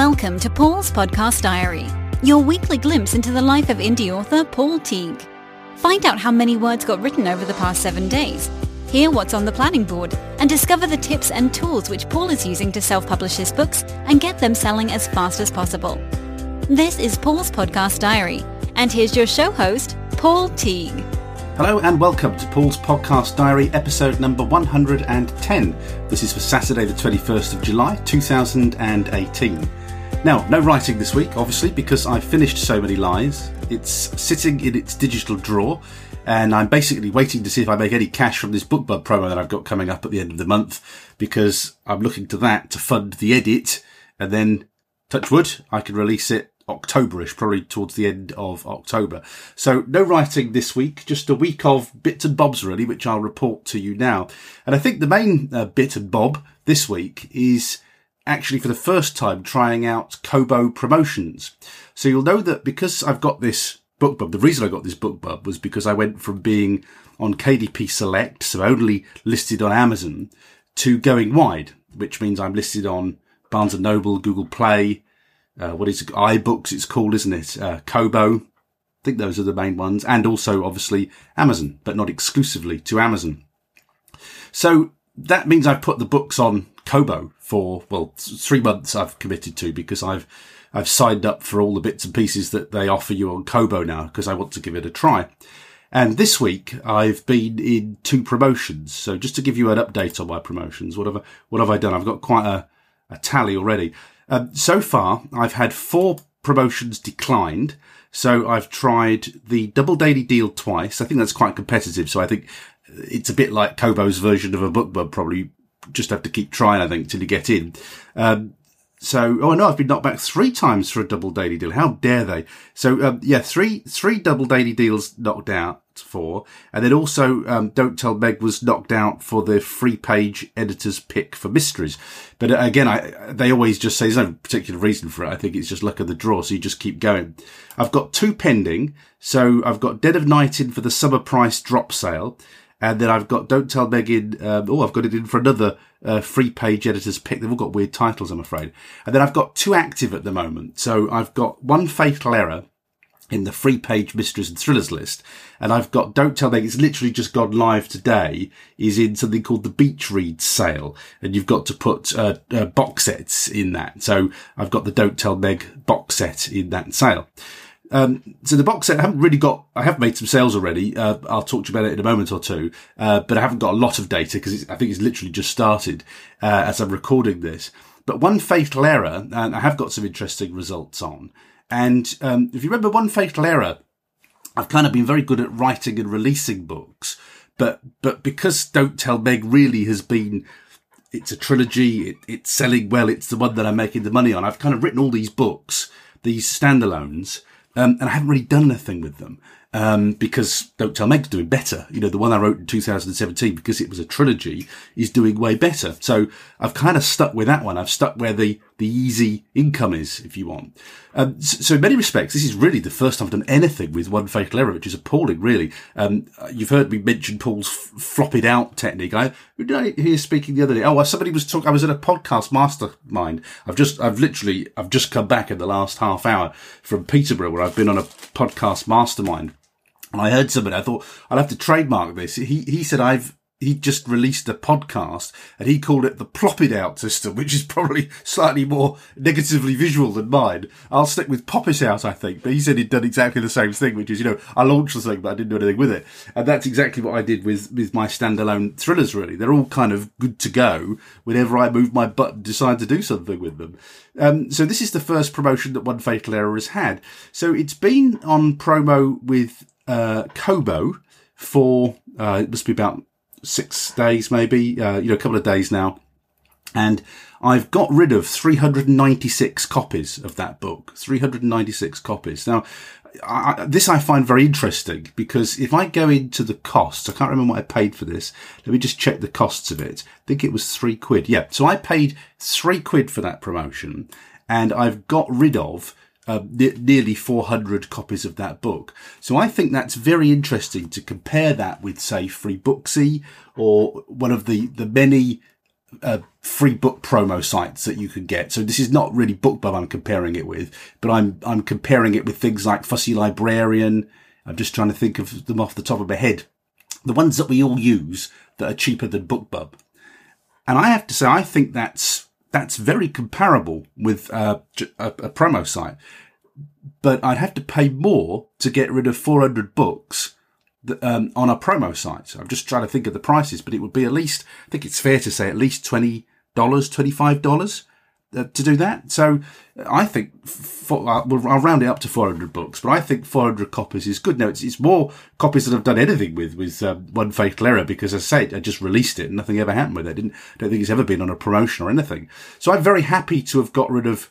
Welcome to Paul's Podcast Diary, your weekly glimpse into the life of indie author Paul Teague. Find out how many words got written over the past seven days, hear what's on the planning board, and discover the tips and tools which Paul is using to self-publish his books and get them selling as fast as possible. This is Paul's Podcast Diary, and here's your show host, Paul Teague. Hello and welcome to Paul's Podcast Diary, episode number 110. This is for Saturday, the 21st of July, 2018. Now, no writing this week, obviously, because I've finished So Many Lies. It's sitting in its digital drawer, and I'm basically waiting to see if I make any cash from this BookBub promo that I've got coming up at the end of the month, because I'm looking to that to fund the edit, and then, touch wood, I can release it Octoberish, probably towards the end of October. So no writing this week, just a week of bits and bobs really, which I'll report to you now. And I think the main uh, bit and bob this week is actually for the first time trying out Kobo promotions. So you'll know that because I've got this BookBub, the reason I got this BookBub was because I went from being on KDP Select, so only listed on Amazon, to going wide, which means I'm listed on Barnes and Noble, Google Play, uh, what is it, iBooks it's called, isn't it? Uh, Kobo. I think those are the main ones. And also obviously Amazon, but not exclusively to Amazon. So that means I've put the books on Kobo for, well, three months I've committed to because I've, I've signed up for all the bits and pieces that they offer you on Kobo now because I want to give it a try. And this week I've been in two promotions. So just to give you an update on my promotions, what have, what have I done? I've got quite a, a tally already. Um, so far I've had four promotions declined. So I've tried the double daily deal twice. I think that's quite competitive. So I think it's a bit like Kobo's version of a book BookBub. Probably just have to keep trying, I think, till you get in. Um, so, oh no, I've been knocked back three times for a double daily deal. How dare they? So, um, yeah, three, three double daily deals knocked out for. And then also, um, Don't Tell Meg was knocked out for the free page editor's pick for mysteries. But uh, again, I, they always just say there's no particular reason for it. I think it's just luck of the draw. So you just keep going. I've got two pending. So I've got Dead of Night in for the summer price drop sale. And then I've got Don't Tell Meg in, um, oh, I've got it in for another uh, free page editor's pick. They've all got weird titles, I'm afraid. And then I've got two active at the moment. So I've got one fatal error in the free page mysteries and thrillers list. And I've got Don't Tell Meg, it's literally just gone live today, is in something called the Beach Read sale. And you've got to put uh, uh, box sets in that. So I've got the Don't Tell Meg box set in that sale. Um, so the box set, I haven't really got, I have made some sales already. Uh, I'll talk to you about it in a moment or two. Uh, but I haven't got a lot of data because I think it's literally just started, uh, as I'm recording this. But one fatal error, and I have got some interesting results on. And, um, if you remember one fatal error, I've kind of been very good at writing and releasing books, but, but because Don't Tell Meg really has been, it's a trilogy, it, it's selling well, it's the one that I'm making the money on. I've kind of written all these books, these standalones, um, and I haven't really done anything with them. Um, because Don't Tell Meg's doing better. You know, the one I wrote in 2017, because it was a trilogy, is doing way better. So I've kind of stuck with that one. I've stuck where the, the easy income is, if you want. Um, so, in many respects, this is really the first time I've done anything with one fatal error, which is appalling, really. Um, you've heard me mention Paul's f- flop it out technique. I, did I hear speaking the other day? Oh, somebody was talking, I was at a podcast mastermind. I've just, I've literally, I've just come back in the last half hour from Peterborough where I've been on a podcast mastermind and I heard somebody, I thought I'll have to trademark this. He, he said I've, he just released a podcast and he called it the plop it out system, which is probably slightly more negatively visual than mine. I'll stick with pop it out, I think. But he said he'd done exactly the same thing, which is, you know, I launched the thing, but I didn't do anything with it. And that's exactly what I did with, with my standalone thrillers, really. They're all kind of good to go whenever I move my button, decide to do something with them. Um, so this is the first promotion that One Fatal Error has had. So it's been on promo with uh, Kobo for uh, it must be about six days, maybe uh, you know, a couple of days now, and I've got rid of 396 copies of that book. 396 copies. Now, I, this I find very interesting because if I go into the costs, I can't remember what I paid for this. Let me just check the costs of it. I think it was three quid. Yeah. So I paid three quid for that promotion and I've got rid of uh, nearly 400 copies of that book. So I think that's very interesting to compare that with, say, Freebooksy or one of the, the many uh, free book promo sites that you can get. So this is not really BookBub I'm comparing it with, but I'm I'm comparing it with things like Fussy Librarian. I'm just trying to think of them off the top of my head. The ones that we all use that are cheaper than BookBub. And I have to say, I think that's that's very comparable with uh, a, a promo site. But I'd have to pay more to get rid of 400 books um, on a promo site. I'm just trying to think of the prices, but it would be at least, I think it's fair to say at least $20, $25 uh, to do that. So I think for, uh, I'll round it up to 400 books, but I think 400 copies is good. Now it's, it's more copies that I've done anything with, with um, One Fatal Error because as I say, I just released it and nothing ever happened with it. I didn't, don't think it's ever been on a promotion or anything. So I'm very happy to have got rid of,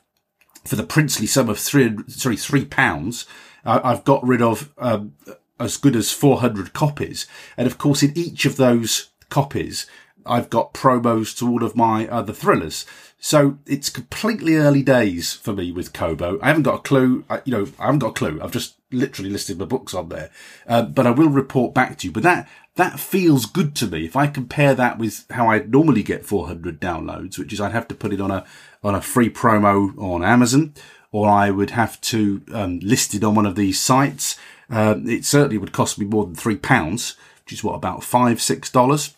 for the princely sum of three, sorry, three pounds, uh, I've got rid of, um, as good as 400 copies. And of course, in each of those copies, I've got promos to all of my other thrillers. So it's completely early days for me with Kobo. I haven't got a clue. I, you know, I haven't got a clue. I've just literally listed my books on there. Uh, but I will report back to you. But that, that feels good to me. If I compare that with how I normally get 400 downloads, which is I'd have to put it on a, on a free promo on Amazon, or I would have to um, list it on one of these sites. Uh, it certainly would cost me more than three pounds, which is what about five, six dollars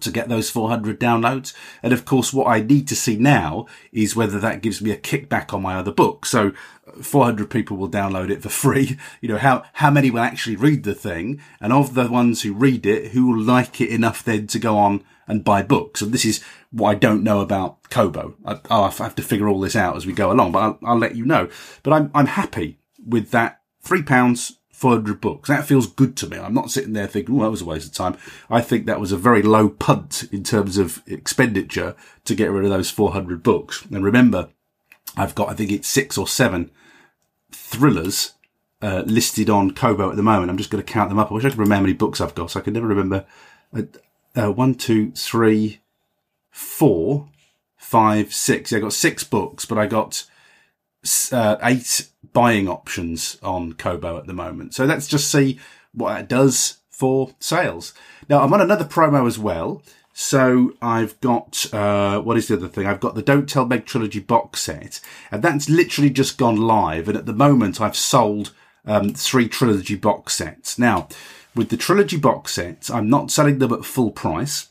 to get those 400 downloads. And of course, what I need to see now is whether that gives me a kickback on my other book. So uh, 400 people will download it for free. You know, how, how many will actually read the thing? And of the ones who read it, who will like it enough then to go on and buy books? And this is what I don't know about Kobo. I, will have to figure all this out as we go along, but I'll, I'll let you know. But I'm, I'm happy with that three pounds 400 books. That feels good to me. I'm not sitting there thinking, oh, that was a waste of time. I think that was a very low punt in terms of expenditure to get rid of those 400 books. And remember, I've got, I think it's six or seven thrillers uh, listed on Kobo at the moment. I'm just going to count them up. I wish I could remember how many books I've got. So I can never remember. Uh, uh, one, two, three, four, five, six. Yeah, I got six books, but I got uh, eight buying options on Kobo at the moment. So let's just see what that does for sales. Now I'm on another promo as well. So I've got, uh, what is the other thing? I've got the Don't Tell Meg trilogy box set and that's literally just gone live. And at the moment I've sold, um, three trilogy box sets. Now with the trilogy box sets, I'm not selling them at full price.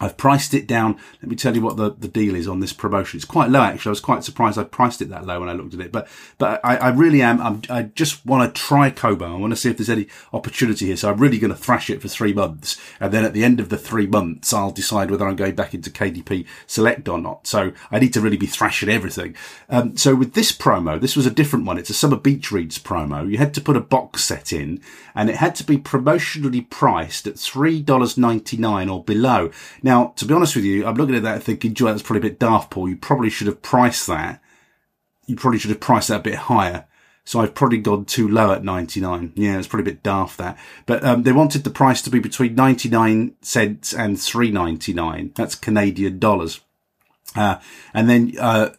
I've priced it down. Let me tell you what the, the deal is on this promotion. It's quite low, actually. I was quite surprised I priced it that low when I looked at it. But, but I, I really am. I'm, i just want to try Kobo. I want to see if there's any opportunity here. So I'm really going to thrash it for three months. And then at the end of the three months, I'll decide whether I'm going back into KDP Select or not. So I need to really be thrashing everything. Um, so with this promo, this was a different one. It's a Summer Beach Reads promo. You had to put a box set in and it had to be promotionally priced at $3.99 or below. Now, to be honest with you, I'm looking at that thinking, Joe, that's probably a bit daft, Paul. You probably should have priced that. You probably should have priced that a bit higher. So I've probably gone too low at 99. Yeah, it's probably a bit daft that. But um, they wanted the price to be between 99 cents and 3.99. That's Canadian dollars. Uh, and then uh,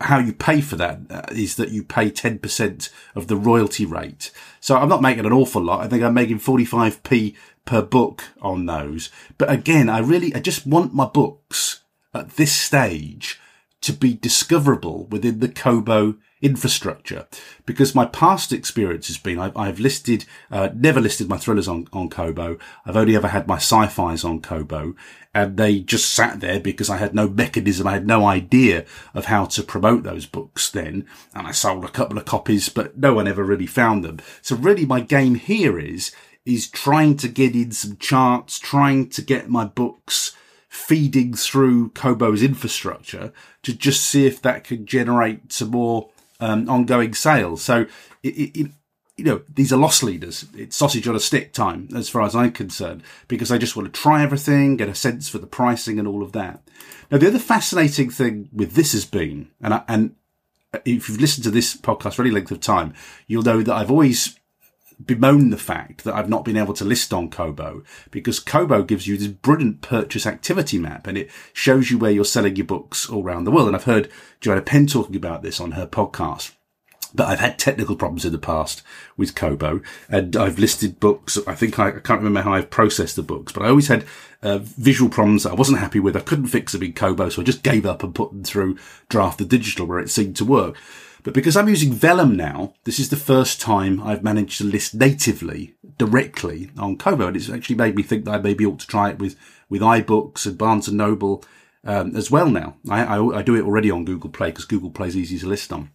how you pay for that uh, is that you pay 10% of the royalty rate. So I'm not making an awful lot. I think I'm making 45p per book on those. But again, I really, I just want my books at this stage to be discoverable within the Kobo infrastructure because my past experience has been I've, I've listed, uh, never listed my thrillers on, on Kobo. I've only ever had my sci-fis on Kobo and they just sat there because I had no mechanism. I had no idea of how to promote those books then. And I sold a couple of copies, but no one ever really found them. So really my game here is, is trying to get in some charts, trying to get my books feeding through Kobo's infrastructure to just see if that could generate some more um, ongoing sales. So it, it, you know, these are loss leaders. It's sausage on a stick time, as far as I'm concerned, because I just want to try everything, get a sense for the pricing and all of that. Now, the other fascinating thing with this has been, and I, and if you've listened to this podcast for any length of time, you'll know that I've always bemoan the fact that I've not been able to list on Kobo because Kobo gives you this brilliant purchase activity map and it shows you where you're selling your books all around the world. And I've heard Joanna Penn talking about this on her podcast. but I've had technical problems in the past with Kobo and I've listed books. I think I, I can't remember how I've processed the books, but I always had uh, visual problems that I wasn't happy with. I couldn't fix them in Kobo, so I just gave up and put them through Draft2Digital where it seemed to work. But because I'm using Vellum now, this is the first time I've managed to list natively directly on Kobo. And it's actually made me think that I maybe ought to try it with, with iBooks and Barnes and Noble, um, as well now. I, I, I, do it already on Google Play because Google Play is easy to list on.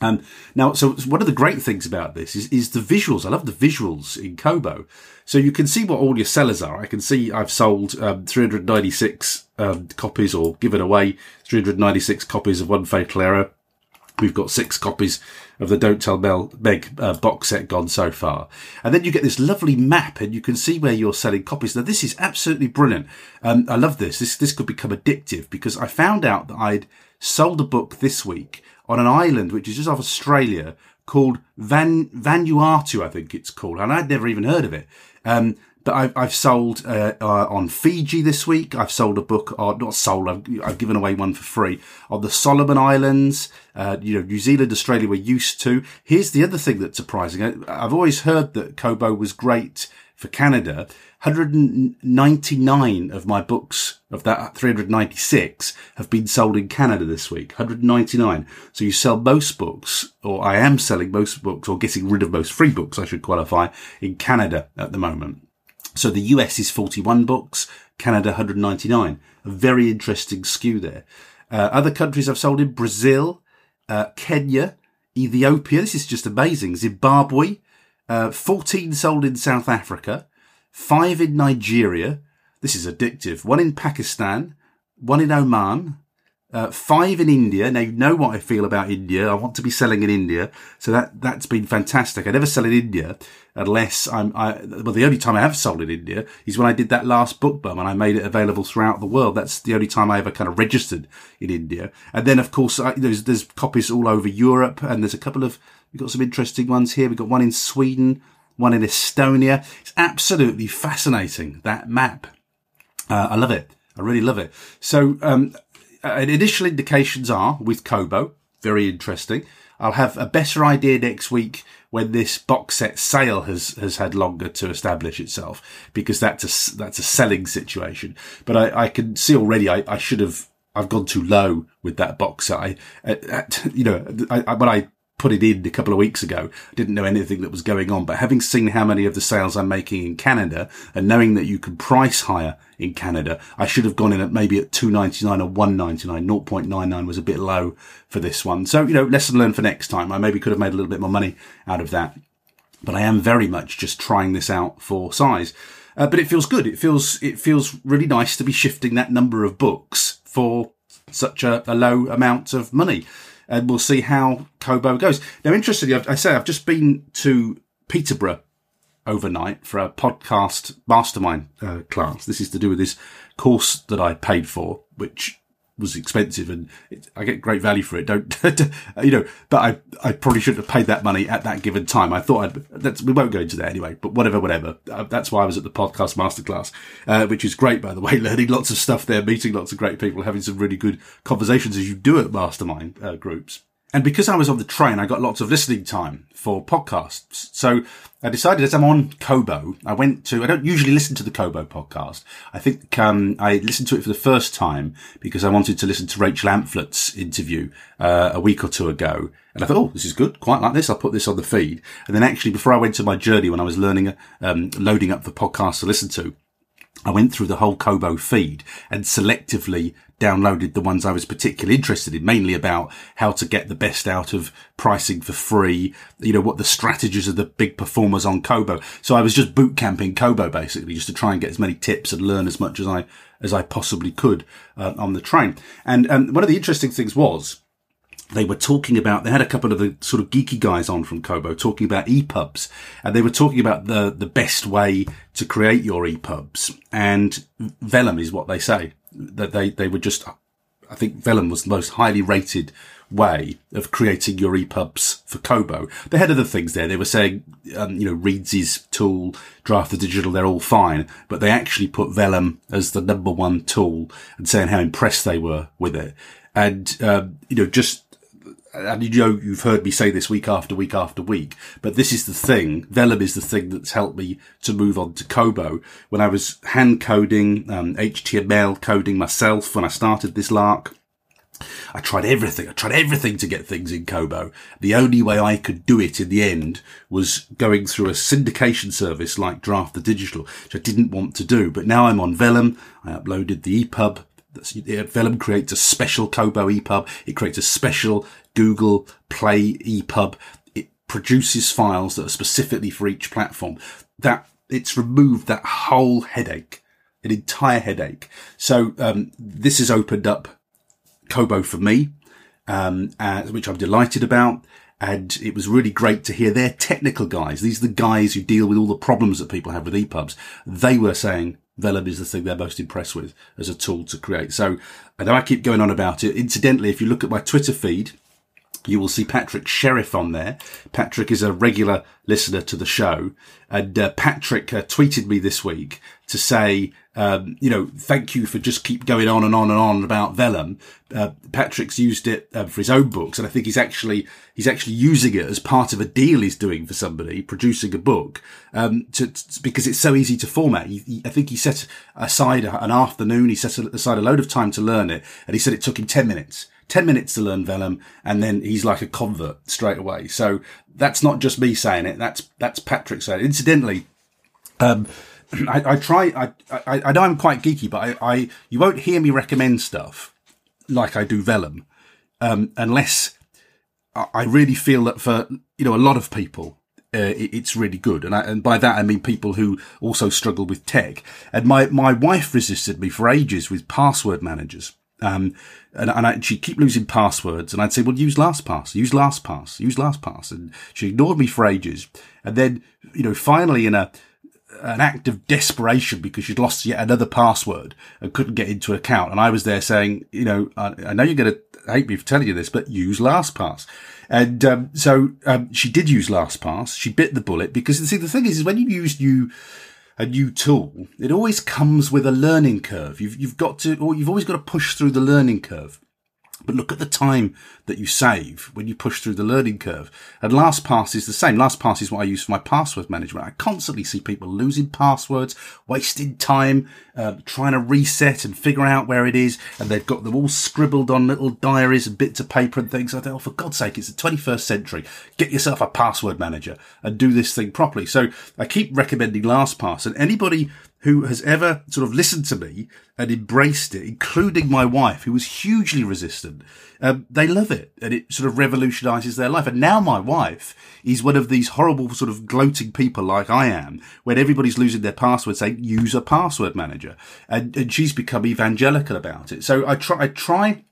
Um, now, so one of the great things about this is, is the visuals. I love the visuals in Kobo. So you can see what all your sellers are. I can see I've sold um, 396 um, copies or given away 396 copies of One Fatal Error. We've got six copies of the Don't Tell Mel Meg uh, box set gone so far. And then you get this lovely map and you can see where you're selling copies. Now this is absolutely brilliant. Um, I love this. This, this could become addictive because I found out that I'd sold a book this week on an island which is just off Australia called Van Vanuatu, I think it's called, and I'd never even heard of it. Um, but I've, I've sold uh, uh, on Fiji this week. I've sold a book, or not sold. I've, I've given away one for free on the Solomon Islands. Uh, you know, New Zealand, Australia, we're used to. Here's the other thing that's surprising. I've always heard that Kobo was great for Canada. 199 of my books of that 396 have been sold in Canada this week. 199. So you sell most books, or I am selling most books, or getting rid of most free books, I should qualify, in Canada at the moment. So the US is 41 books, Canada 199. A very interesting skew there. Uh, other countries I've sold in Brazil, uh, Kenya, Ethiopia. This is just amazing. Zimbabwe, uh, 14 sold in South Africa, five in Nigeria. This is addictive. One in Pakistan, one in Oman, uh, five in India. Now you know what I feel about India. I want to be selling in India, so that that's been fantastic. I never sell in India unless I'm. I, well, the only time I have sold in India is when I did that last BookBub and I made it available throughout the world. That's the only time I ever kind of registered in India. And then, of course, I, there's there's copies all over Europe, and there's a couple of we've got some interesting ones here. We've got one in Sweden, one in Estonia. It's absolutely fascinating that map. Uh, I love it. I really love it. So, um, uh, initial indications are with Kobo, very interesting. I'll have a better idea next week when this box set sale has has had longer to establish itself because that's a that's a selling situation. But I, I can see already I, I should have I've gone too low with that box set. I, you know, I, when I put it in a couple of weeks ago. Didn't know anything that was going on, but having seen how many of the sales I'm making in Canada and knowing that you can price higher in Canada, I should have gone in at maybe at 299 or 199. 0.99 was a bit low for this one. So, you know, lesson learned for next time. I maybe could have made a little bit more money out of that, but I am very much just trying this out for size. Uh, but it feels good. It feels, it feels really nice to be shifting that number of books for such a, a low amount of money and we'll see how Kobo goes. Now, interestingly, I say I've just been to Peterborough overnight for a podcast mastermind uh, class. This is to do with this course that I paid for, which was expensive and it, I get great value for it. Don't, you know, but I, I probably shouldn't have paid that money at that given time. I thought I'd, that's, we won't go into that anyway, but whatever, whatever. Uh, that's why I was at the podcast masterclass, uh, which is great, by the way, learning lots of stuff there, meeting lots of great people, having some really good conversations as you do at mastermind uh, groups. And because I was on the train, I got lots of listening time for podcasts. So I decided as I'm on Kobo, I went to, I don't usually listen to the Kobo podcast. I think, um, I listened to it for the first time because I wanted to listen to Rachel Amphlett's interview, uh, a week or two ago. And I thought, oh, this is good. Quite like this. I'll put this on the feed. And then actually, before I went to my journey, when I was learning, um, loading up the podcast to listen to, I went through the whole Kobo feed and selectively downloaded the ones I was particularly interested in, mainly about how to get the best out of pricing for free, you know, what the strategies of the big performers on Kobo. So I was just boot camping Kobo basically, just to try and get as many tips and learn as much as I, as I possibly could uh, on the train. And um, one of the interesting things was, they were talking about, they had a couple of the sort of geeky guys on from Kobo talking about EPUBs and they were talking about the, the best way to create your EPUBs and Vellum is what they say that they, they were just, I think Vellum was the most highly rated way of creating your EPUBs for Kobo. They had other things there. They were saying, um, you know, Reedsy's tool, Draft2Digital, they're all fine, but they actually put Vellum as the number one tool and saying how impressed they were with it. And, um, you know, just and you know, you've heard me say this week after week after week, but this is the thing. Vellum is the thing that's helped me to move on to Kobo. When I was hand coding, um, HTML coding myself when I started this lark, I tried everything. I tried everything to get things in Kobo. The only way I could do it in the end was going through a syndication service like Draft2Digital, which I didn't want to do. But now I'm on Vellum. I uploaded the EPUB. Vellum creates a special Kobo EPUB. It creates a special Google Play EPUB. It produces files that are specifically for each platform. That it's removed that whole headache, an entire headache. So um, this has opened up Kobo for me, um, uh, which I'm delighted about. And it was really great to hear their technical guys. These are the guys who deal with all the problems that people have with EPUBs. They were saying Vellum is the thing they're most impressed with as a tool to create. So I know I keep going on about it. Incidentally, if you look at my Twitter feed, you will see Patrick Sheriff on there. Patrick is a regular listener to the show. And uh, Patrick uh, tweeted me this week to say, um, you know, thank you for just keep going on and on and on about Vellum. Uh, Patrick's used it uh, for his own books, and I think he's actually he's actually using it as part of a deal he's doing for somebody, producing a book, um, to, to, because it's so easy to format. He, he, I think he set aside an afternoon, he set aside a load of time to learn it, and he said it took him ten minutes. 10 minutes to learn Vellum and then he's like a convert straight away. So that's not just me saying it. That's, that's Patrick saying it. Incidentally, um, I, I, try, I, I, I, know I'm quite geeky, but I, I, you won't hear me recommend stuff like I do Vellum, um, unless I really feel that for, you know, a lot of people, uh, it, it's really good. And, I, and by that, I mean people who also struggle with tech. And my, my wife resisted me for ages with password managers. Um, and, and I, she'd keep losing passwords and I'd say, well, use LastPass, use LastPass, use LastPass. And she ignored me for ages. And then, you know, finally in a, an act of desperation because she'd lost yet another password and couldn't get into account. And I was there saying, you know, I, I know you're going to hate me for telling you this, but use LastPass. And um, so um, she did use LastPass. She bit the bullet because see the thing is, is when you use new a new tool, it always comes with a learning curve. You've, you've got to, or you've always got to push through the learning curve. But look at the time that you save when you push through the learning curve. And LastPass is the same. LastPass is what I use for my password management. I constantly see people losing passwords, wasting time, uh, trying to reset and figure out where it is. And they've got them all scribbled on little diaries and bits of paper and things. I think, oh, for God's sake, it's the 21st century. Get yourself a password manager and do this thing properly. So I keep recommending LastPass and anybody who has ever sort of listened to me and embraced it, including my wife, who was hugely resistant. Um, they love it and it sort of revolutionizes their life. And now my wife is one of these horrible sort of gloating people like I am when everybody's losing their password saying use a password manager and, and she's become evangelical about it. So I try, I try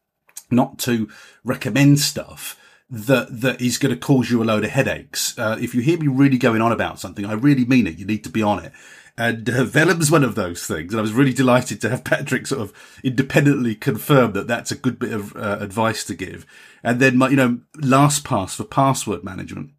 not to recommend stuff that that is going to cause you a load of headaches. Uh, if you hear me really going on about something, I really mean it. You need to be on it. And uh, Vellum's one of those things. And I was really delighted to have Patrick sort of independently confirm that that's a good bit of uh, advice to give. And then my, you know, LastPass for password management.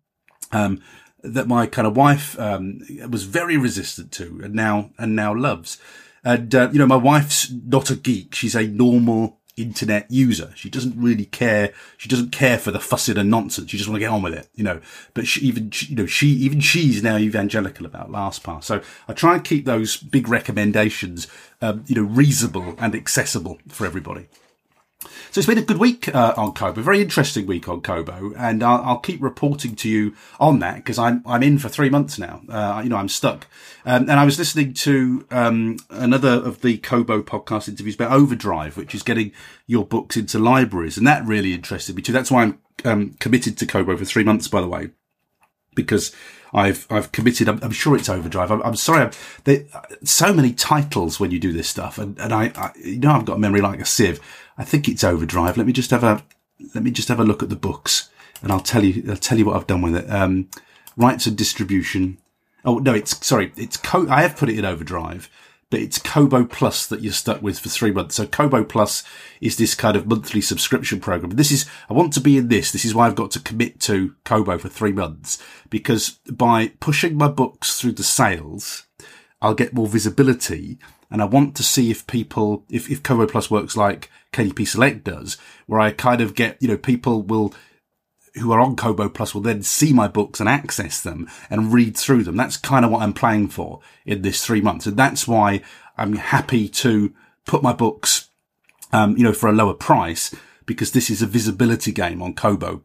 Um, that my kind of wife, um, was very resistant to and now, and now loves. And, uh, you know, my wife's not a geek. She's a normal internet user. She doesn't really care. She doesn't care for the fussing and nonsense. She just want to get on with it, you know. But she, even, you know, she, even she's now evangelical about LastPass. So I try and keep those big recommendations, um, you know, reasonable and accessible for everybody. So it's been a good week uh, on Kobo, very interesting week on Kobo, and I'll, I'll keep reporting to you on that because I'm I'm in for three months now. Uh, you know, I'm stuck. Um, and I was listening to um, another of the Kobo podcast interviews about Overdrive, which is getting your books into libraries, and that really interested me too. That's why I'm um, committed to Kobo for three months, by the way, because I've I've committed. I'm, I'm sure it's Overdrive. I'm, I'm sorry. There so many titles when you do this stuff, and and I, I you know I've got memory like a sieve. I think it's Overdrive. Let me just have a let me just have a look at the books, and I'll tell you I'll tell you what I've done with it. Um, rights and distribution. Oh no, it's sorry. It's co- I have put it in Overdrive, but it's Kobo Plus that you're stuck with for three months. So Kobo Plus is this kind of monthly subscription program. This is I want to be in this. This is why I've got to commit to Kobo for three months because by pushing my books through the sales, I'll get more visibility and I want to see if people, if, if Kobo Plus works like KDP Select does, where I kind of get, you know, people will who are on Kobo Plus will then see my books and access them and read through them. That's kind of what I'm playing for in this three months. And that's why I'm happy to put my books, um, you know, for a lower price because this is a visibility game on Kobo.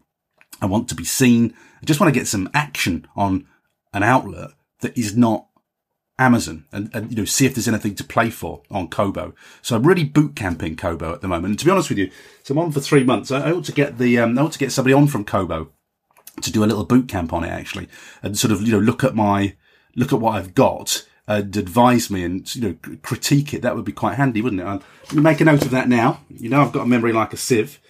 I want to be seen. I just want to get some action on an outlet that is not Amazon and, and, you know, see if there's anything to play for on Kobo. So I'm really boot camping Kobo at the moment. And to be honest with you, so I'm on for three months. I, I ought to get the, um, I ought to get somebody on from Kobo to do a little boot camp on it actually and sort of, you know, look at my, look at what I've got and advise me and, you know, critique it. That would be quite handy, wouldn't it? I'll make a note of that now. You know, I've got a memory like a sieve,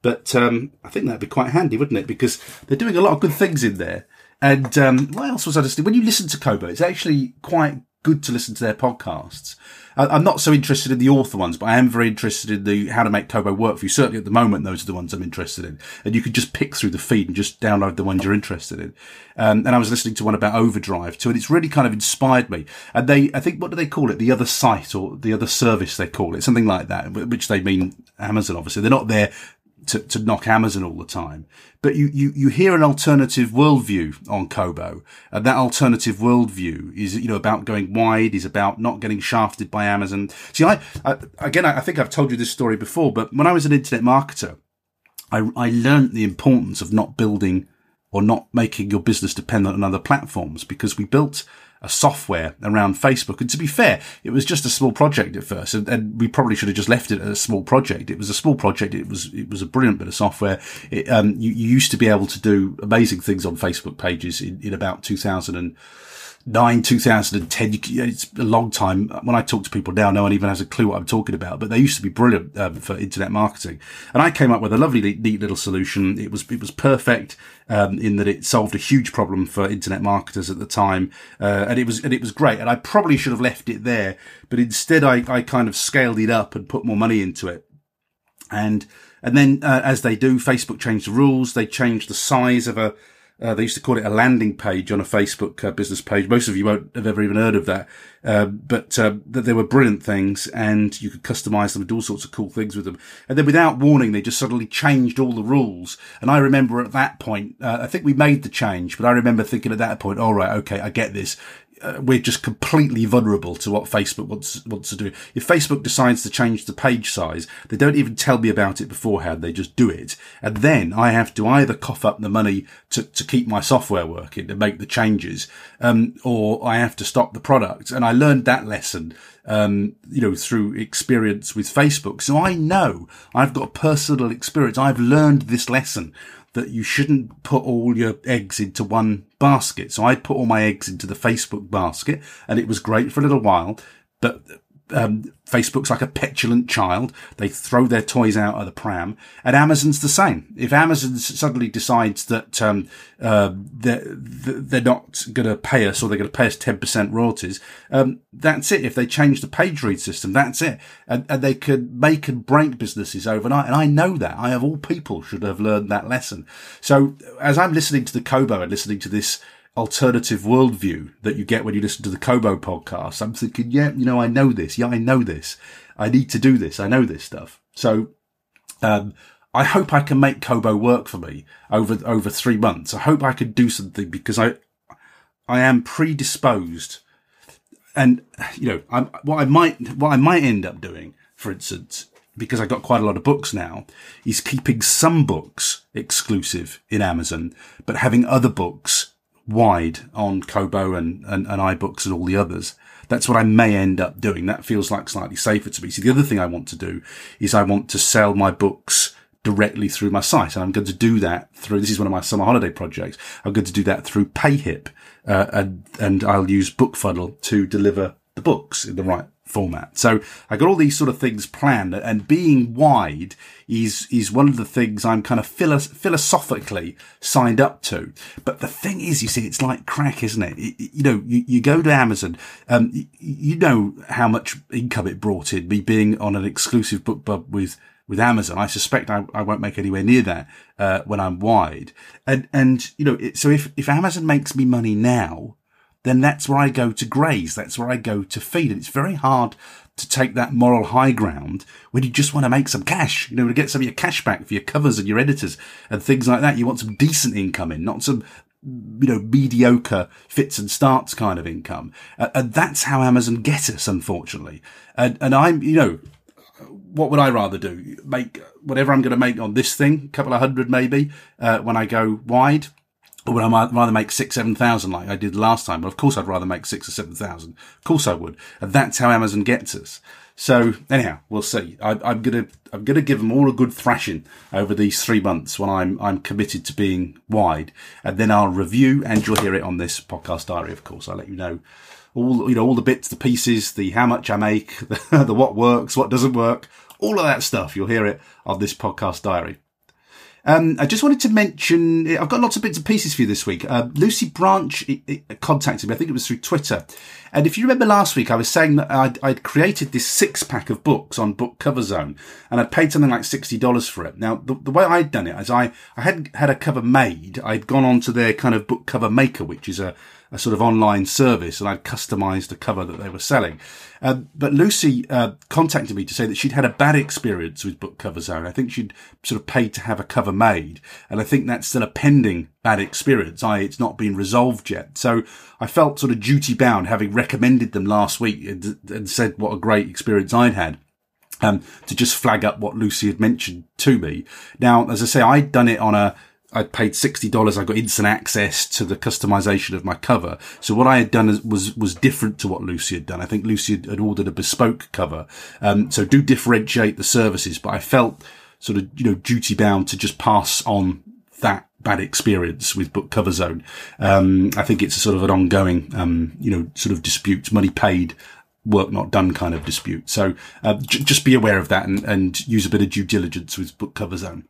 but, um, I think that'd be quite handy, wouldn't it? Because they're doing a lot of good things in there. And um, what else was I listening? When you listen to Kobo, it's actually quite good to listen to their podcasts. I'm not so interested in the author ones, but I am very interested in the how to make Kobo work for you. Certainly at the moment, those are the ones I'm interested in. And you can just pick through the feed and just download the ones you're interested in. Um, and I was listening to one about Overdrive too, and it's really kind of inspired me. And they, I think, what do they call it? The other site or the other service they call it, something like that, which they mean Amazon, obviously. They're not there to, to knock Amazon all the time. But you, you, you hear an alternative worldview on Kobo. And that alternative worldview is, you know, about going wide, is about not getting shafted by Amazon. See, I, I again, I think I've told you this story before, but when I was an internet marketer, I, I learned the importance of not building or not making your business dependent on other platforms because we built a software around Facebook. And to be fair, it was just a small project at first, and, and, we probably should have just left it as a small project. It was a small project. It was it was a brilliant bit of software. It, um, you, you, used to be able to do amazing things on Facebook pages in, in about 2000 and nine, 2010. It's a long time. When I talk to people now, no one even has a clue what I'm talking about, but they used to be brilliant um, for internet marketing. And I came up with a lovely, neat little solution. It was, it was perfect, um, in that it solved a huge problem for internet marketers at the time. Uh, and it was, and it was great. And I probably should have left it there, but instead I, I kind of scaled it up and put more money into it. And, and then, uh, as they do, Facebook changed the rules. They changed the size of a, uh, they used to call it a landing page on a Facebook uh, business page. Most of you won't have ever even heard of that. Uh, but uh, they were brilliant things and you could customize them and do all sorts of cool things with them. And then without warning, they just suddenly changed all the rules. And I remember at that point, uh, I think we made the change, but I remember thinking at that point, all right, okay, I get this uh, we're just completely vulnerable to what Facebook wants wants to do. If Facebook decides to change the page size, they don't even tell me about it beforehand. They just do it, and then I have to either cough up the money to, to keep my software working to make the changes, um, or I have to stop the product. And I learned that lesson, um, you know, through experience with Facebook. So I know I've got personal experience. I've learned this lesson that you shouldn't put all your eggs into one basket. So I put all my eggs into the Facebook basket and it was great for a little while, but um, Facebook's like a petulant child. They throw their toys out of the pram, and Amazon's the same. If Amazon suddenly decides that um, uh, they're, they're not going to pay us, or they're going to pay us ten percent royalties, um, that's it. If they change the page read system, that's it, and, and they could make and break businesses overnight. And I know that. I, of all people, should have learned that lesson. So as I'm listening to the Kobo and listening to this alternative worldview that you get when you listen to the Kobo podcast. I'm thinking, yeah, you know, I know this. Yeah, I know this. I need to do this. I know this stuff. So, um, I hope I can make Kobo work for me over, over three months. I hope I can do something because I, I am predisposed and, you know, I'm, what I might, what I might end up doing, for instance, because I've got quite a lot of books now, is keeping some books exclusive in Amazon, but having other books wide on Kobo and, and, and iBooks and all the others. That's what I may end up doing. That feels like slightly safer to me. See, the other thing I want to do is I want to sell my books directly through my site. And I'm going to do that through, this is one of my summer holiday projects. I'm going to do that through PayHip. Uh, and, and I'll use BookFunnel to deliver the books in the right format. So I got all these sort of things planned and being wide is, is one of the things I'm kind of philo- philosophically signed up to. But the thing is, you see, it's like crack, isn't it? it you know, you, you, go to Amazon, um, you, know how much income it brought in, me being on an exclusive BookBub with with Amazon. I suspect I, I won't make anywhere near that uh, when I'm wide. And and you know, it, so if if Amazon makes me money now, then that's where I go to graze. That's where I go to feed. And it's very hard to take that moral high ground when you just want to make some cash, you know, to get some of your cash back for your covers and your editors and things like that. You want some decent income in, not some, you know, mediocre fits and starts kind of income. Uh, and that's how Amazon get us, unfortunately. And, and I'm, you know, what would I rather do? Make whatever I'm going to make on this thing, a couple of hundred maybe, uh, when I go wide, or would I rather make six, seven thousand like I did last time? But of course I'd rather make six or seven thousand. Of course I would. And that's how Amazon gets us. So anyhow, we'll see. I, am gonna, I'm gonna give them all a good thrashing over these three months when I'm, I'm committed to being wide, and then I'll review, and you'll hear it on this podcast diary. Of course, I'll let you know all, you know, all the bits, the pieces, the how much I make, the, the what works, what doesn't work, all of that stuff. You'll hear it on this podcast diary. Um, I just wanted to mention, I've got lots of bits and pieces for you this week. Uh, Lucy Branch it, it contacted me. I think it was through Twitter. And if you remember last week, I was saying that I'd, I'd created this six pack of books on Book Cover Zone and I'd paid something like $60 for it. Now, the, the way I'd done it is I, I hadn't had a cover made. I'd gone on to their kind of book cover maker, which is a, a sort of online service and I'd customized the cover that they were selling. Uh, but Lucy uh, contacted me to say that she'd had a bad experience with Book Cover Zone. I think she'd sort of paid to have a cover made, and I think that's still a pending bad experience. I it's not been resolved yet. So I felt sort of duty bound, having recommended them last week and, and said what a great experience I'd had. Um, to just flag up what Lucy had mentioned to me. Now, as I say, I'd done it on a I'd paid $60. I got instant access to the customization of my cover. So what I had done was, was different to what Lucy had done. I think Lucy had ordered a bespoke cover. Um, so do differentiate the services, but I felt sort of, you know, duty bound to just pass on that bad experience with book cover zone. Um, I think it's a sort of an ongoing, um, you know, sort of dispute, money paid, work not done kind of dispute. So, uh, j- just be aware of that and, and use a bit of due diligence with book cover zone.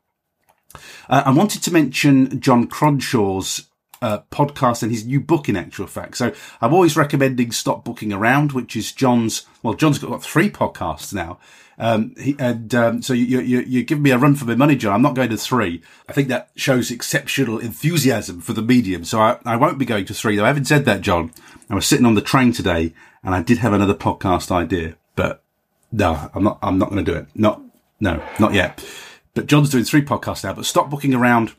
Uh, I wanted to mention John Cronshaw's uh, podcast and his new book in actual fact. So I'm always recommending Stop Booking Around, which is John's, well, John's got three podcasts now. Um, he, and um, so you, you, you're giving me a run for my money, John. I'm not going to three. I think that shows exceptional enthusiasm for the medium. So I, I won't be going to three. Though. I haven't said that, John. I was sitting on the train today and I did have another podcast idea, but no, I'm not, I'm not going to do it. Not, no, not yet. But John's doing three podcasts now, but Stop Booking Around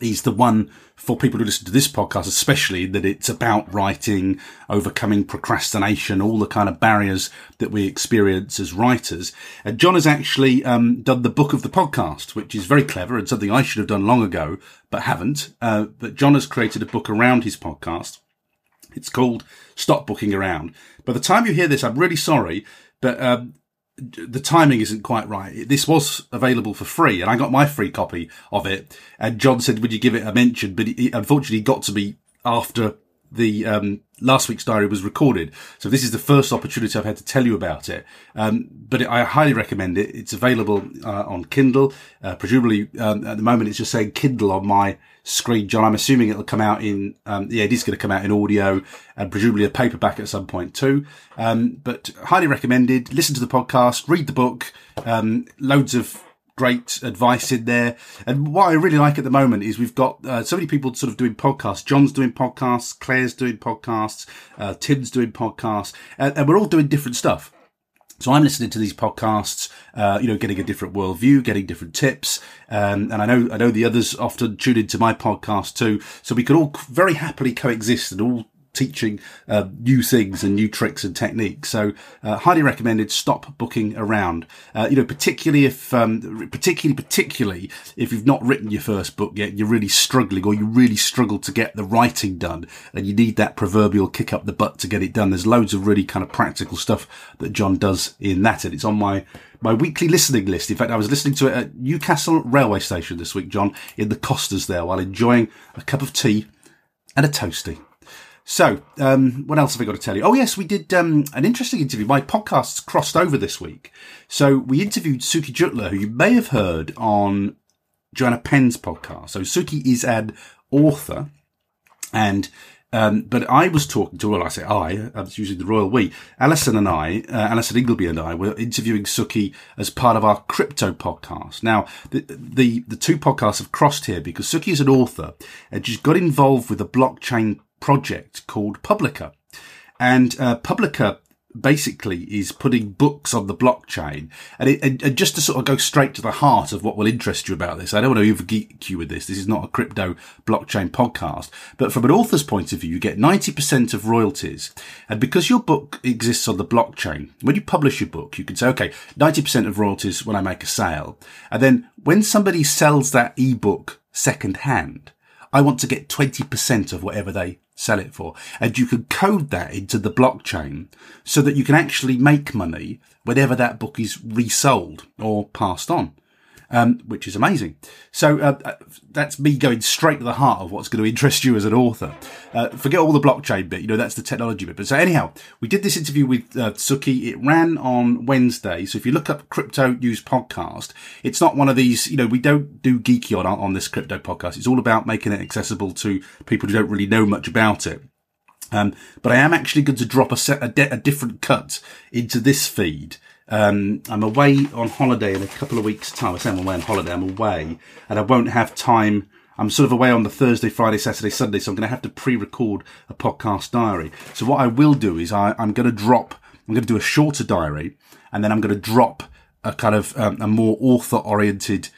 is the one for people who listen to this podcast, especially that it's about writing, overcoming procrastination, all the kind of barriers that we experience as writers. And John has actually um, done the book of the podcast, which is very clever and something I should have done long ago, but haven't. Uh, but John has created a book around his podcast. It's called Stop Booking Around. By the time you hear this, I'm really sorry, but um, the timing isn't quite right. This was available for free, and I got my free copy of it. And John said, "Would you give it a mention?" But unfortunately, got to me after the um, last week's diary was recorded. So this is the first opportunity I've had to tell you about it. Um, but I highly recommend it. It's available uh, on Kindle. Uh, presumably, um, at the moment, it's just saying Kindle on my screen, John. I'm assuming it'll come out in, um, yeah, it is going to come out in audio and presumably a paperback at some point too. Um, but highly recommended. Listen to the podcast, read the book. Um, loads of great advice in there. And what I really like at the moment is we've got uh, so many people sort of doing podcasts. John's doing podcasts, Claire's doing podcasts, uh, Tim's doing podcasts, and, and we're all doing different stuff. So I'm listening to these podcasts, uh, you know, getting a different worldview, getting different tips. Um, and I know, I know the others often tune into my podcast too. So we could all very happily coexist and all teaching uh, new things and new tricks and techniques. So, uh, highly recommended. Stop booking around. Uh, you know, particularly if, um, particularly, particularly if you've not written your first book yet, you're really struggling, or you really struggle to get the writing done, and you need that proverbial kick up the butt to get it done. There's loads of really kind of practical stuff that John does in that, and it's on my my weekly listening list. In fact, I was listening to it at Newcastle railway station this week, John, in the Costas there, while enjoying a cup of tea and a toasty. So, um, what else have I got to tell you? Oh, yes, we did um, an interesting interview. My podcasts crossed over this week. So, we interviewed Sukhi Jutla, who you may have heard on Joanna Penn's podcast. So, Sukhi is an author, and um, but I was talking to, well, I say I, I was using the royal we. Alison and I, uh, Alison Ingleby and I were interviewing Sukhi as part of our crypto podcast. Now, the, the, the two podcasts have crossed here because Sukhi is an author and she's got involved with the blockchain project called Publica. And uh, Publica basically is putting books on the blockchain. And, it, and, and, just to sort of go straight to the heart of what will interest you about this, I don't want to overgeek you with this. This is not a crypto blockchain podcast, but from an author's point of view, you get 90% of royalties. And because your book exists on the blockchain, when you publish your book, you can say, okay, 90% of royalties when I make a sale. And then when somebody sells that ebook second hand, I want to get 20% of whatever they sell it for. And you can code that into the blockchain so that you can actually make money whenever that book is resold or passed on um, which is amazing. So uh, uh, that's me going straight to the heart of what's going to interest you as an author. Uh, forget all the blockchain bit, you know, that's the technology bit. But so anyhow, we did this interview with uh, Sukhi. It ran on Wednesday. So if you look up Crypto News Podcast, it's not one of these, you know, we don't do geeky on, on this crypto podcast. It's all about making it accessible to people who don't really know much about it. Um, but I am actually going to drop a, set, a, de- a different cut into this feed um, I'm away on holiday in a couple of weeks' time. I say I'm away on holiday. I'm away, and I won't have time. I'm sort of away on the Thursday, Friday, Saturday, Sunday, so I'm going to have to pre-record a podcast diary. So what I will do is I, am going to drop. I'm going to do a shorter diary, and then I'm going to drop a kind of um, a more author-oriented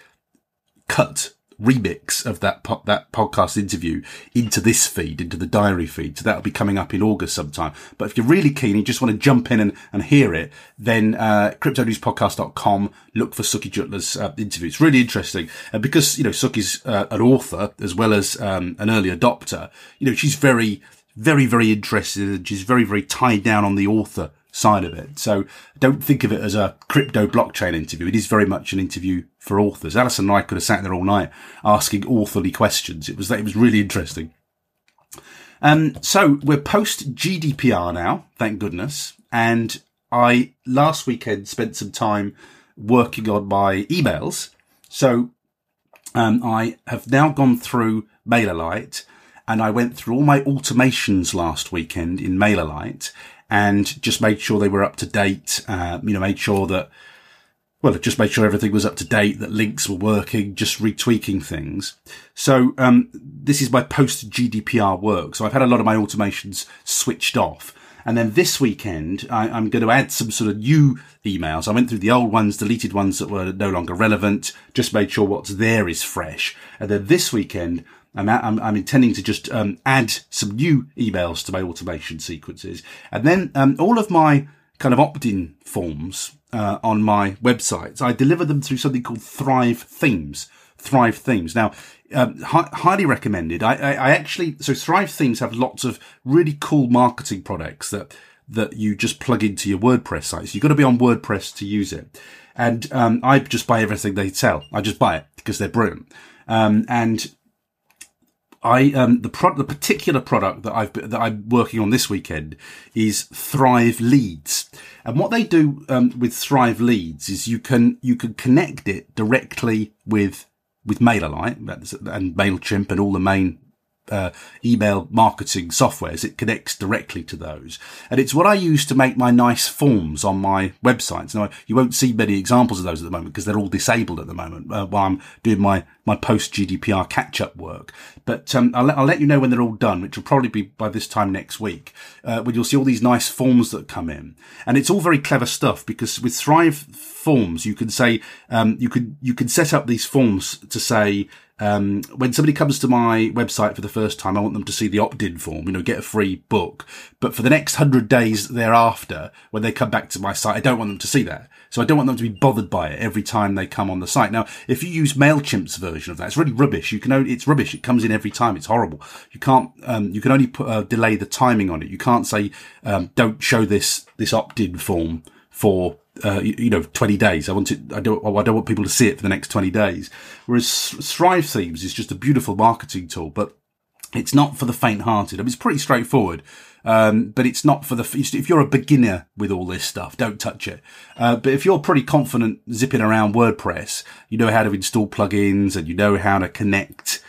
cut remix of that po- that podcast interview into this feed, into the diary feed. So that'll be coming up in August sometime. But if you're really keen, you just want to jump in and, and hear it, then uh, cryptonewspodcast.com, look for Sukhi Jutla's uh, interview. It's really interesting. And because, you know, Sukhi's uh, an author as well as um, an early adopter, you know, she's very, very, very interested and she's very, very tied down on the author side of it. So don't think of it as a crypto blockchain interview. It is very much an interview for authors. Alison and I could have sat there all night asking authorly questions. It was it was really interesting. Um, so we're post GDPR now, thank goodness. And I last weekend spent some time working on my emails. So um, I have now gone through MailerLite and I went through all my automations last weekend in MailerLite and just made sure they were up to date. Uh, you know, made sure that, well, just made sure everything was up to date, that links were working, just retweaking things. So, um, this is my post GDPR work. So I've had a lot of my automations switched off. And then this weekend, I, am going to add some sort of new emails. I went through the old ones, deleted ones that were no longer relevant, just made sure what's there is fresh. And then this weekend, I'm, I'm, I'm intending to just um, add some new emails to my automation sequences. And then um, all of my kind of opt-in forms uh, on my websites, I deliver them through something called Thrive Themes. Thrive Themes. Now, um, hi- highly recommended. I, I, I, actually, so Thrive Themes have lots of really cool marketing products that, that you just plug into your WordPress sites. You've got to be on WordPress to use it. And, um, I just buy everything they sell. I just buy it because they're brilliant. Um, and I um the pro- the particular product that I've that I'm working on this weekend is Thrive Leads, and what they do um, with Thrive Leads is you can you can connect it directly with with MailerLite and Mailchimp and all the main uh, email marketing softwares, it connects directly to those. And it's what I use to make my nice forms on my websites. Now, you won't see many examples of those at the moment because they're all disabled at the moment uh, while I'm doing my, my post GDPR catch up work. But um, I'll, I'll, let you know when they're all done, which will probably be by this time next week, uh, when you'll see all these nice forms that come in. And it's all very clever stuff because with Thrive forms, you can say, um, you could, you can set up these forms to say, um, when somebody comes to my website for the first time, I want them to see the opt-in form, you know, get a free book. But for the next hundred days thereafter, when they come back to my site, I don't want them to see that. So I don't want them to be bothered by it every time they come on the site. Now, if you use MailChimp's version of that, it's really rubbish. You can only, it's rubbish. It comes in every time. It's horrible. You can't, um, you can only put, uh, delay the timing on it. You can't say, um, don't show this, this opt-in form for uh, you, know, 20 days. I want it, I don't, I don't want people to see it for the next 20 days. Whereas Thrive Themes is just a beautiful marketing tool, but it's not for the faint hearted. I mean, it's pretty straightforward. Um, but it's not for the, if you're a beginner with all this stuff, don't touch it. Uh, but if you're pretty confident zipping around WordPress, you know how to install plugins and you know how to connect,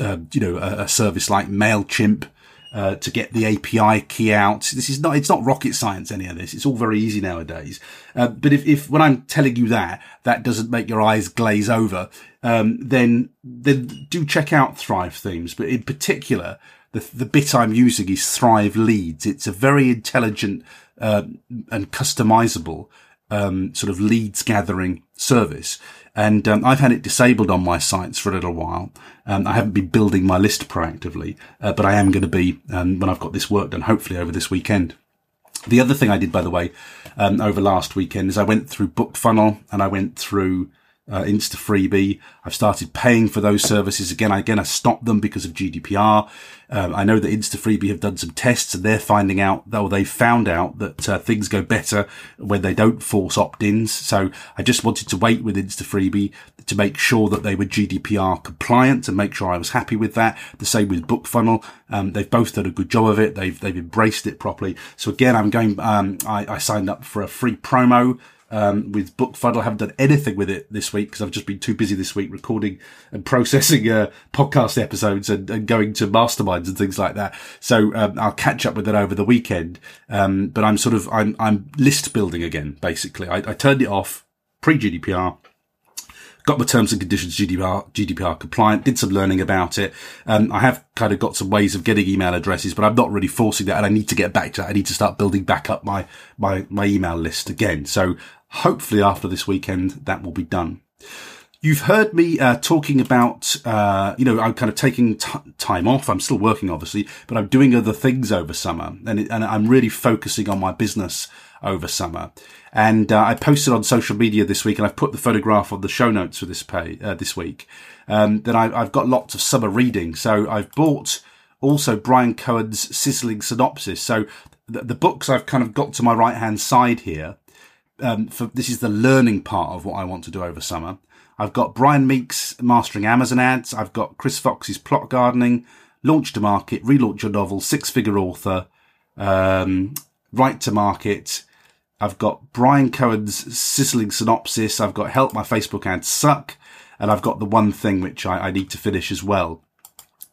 uh, you know, a, a service like MailChimp, uh, to get the API key out. This is not, it's not rocket science, any of this. It's all very easy nowadays. Uh, but if, if when I'm telling you that, that doesn't make your eyes glaze over, um, then, then do check out Thrive themes. But in particular, the, the bit I'm using is Thrive Leads. It's a very intelligent uh, and customizable um, sort of leads gathering service. And um, I've had it disabled on my sites for a little while. Um, I haven't been building my list proactively, uh, but I am going to be um, when I've got this work done, hopefully over this weekend. The other thing I did, by the way, um, over last weekend is I went through BookFunnel and I went through uh, Instafreebie. I've started paying for those services again. Again, I stopped them because of GDPR. Um, I know that Instafreebie have done some tests and they're finding out, though they found out that uh, things go better when they don't force opt-ins. So I just wanted to wait with Instafreebie to make sure that they were GDPR compliant and make sure I was happy with that. The same with BookFunnel. Um, they've both done a good job of it. They've, they've embraced it properly. So again, I'm going, um, I, I signed up for a free promo um, with BookFunnel. I haven't done anything with it this week because I've just been too busy this week recording and processing uh, podcast episodes and, and, going to masterminds and things like that. So um, I'll catch up with it over the weekend. Um, but I'm sort of I'm I'm list building again. Basically, I, I turned it off pre GDPR got my terms and conditions GDPR, GDPR compliant, did some learning about it. Um, I have kind of got some ways of getting email addresses, but I'm not really forcing that. And I need to get back to that. I need to start building back up my, my, my email list again. So hopefully after this weekend, that will be done. You've heard me uh, talking about, uh, you know, I'm kind of taking t- time off. I'm still working, obviously, but I'm doing other things over summer, and, it, and I'm really focusing on my business over summer. And uh, I posted on social media this week, and I've put the photograph on the show notes for this pay uh, this week. Um, that I, I've got lots of summer reading, so I've bought also Bryan Cohen's sizzling synopsis. So the, the books I've kind of got to my right hand side here um, for this is the learning part of what I want to do over summer. I've got Brian Meeks' mastering Amazon ads. I've got Chris Fox's plot gardening, launch to market, relaunch your novel, six figure author, um, right to market. I've got Bryan Cohen's sizzling synopsis. I've got help my Facebook ads suck. And I've got the one thing which I, I need to finish as well.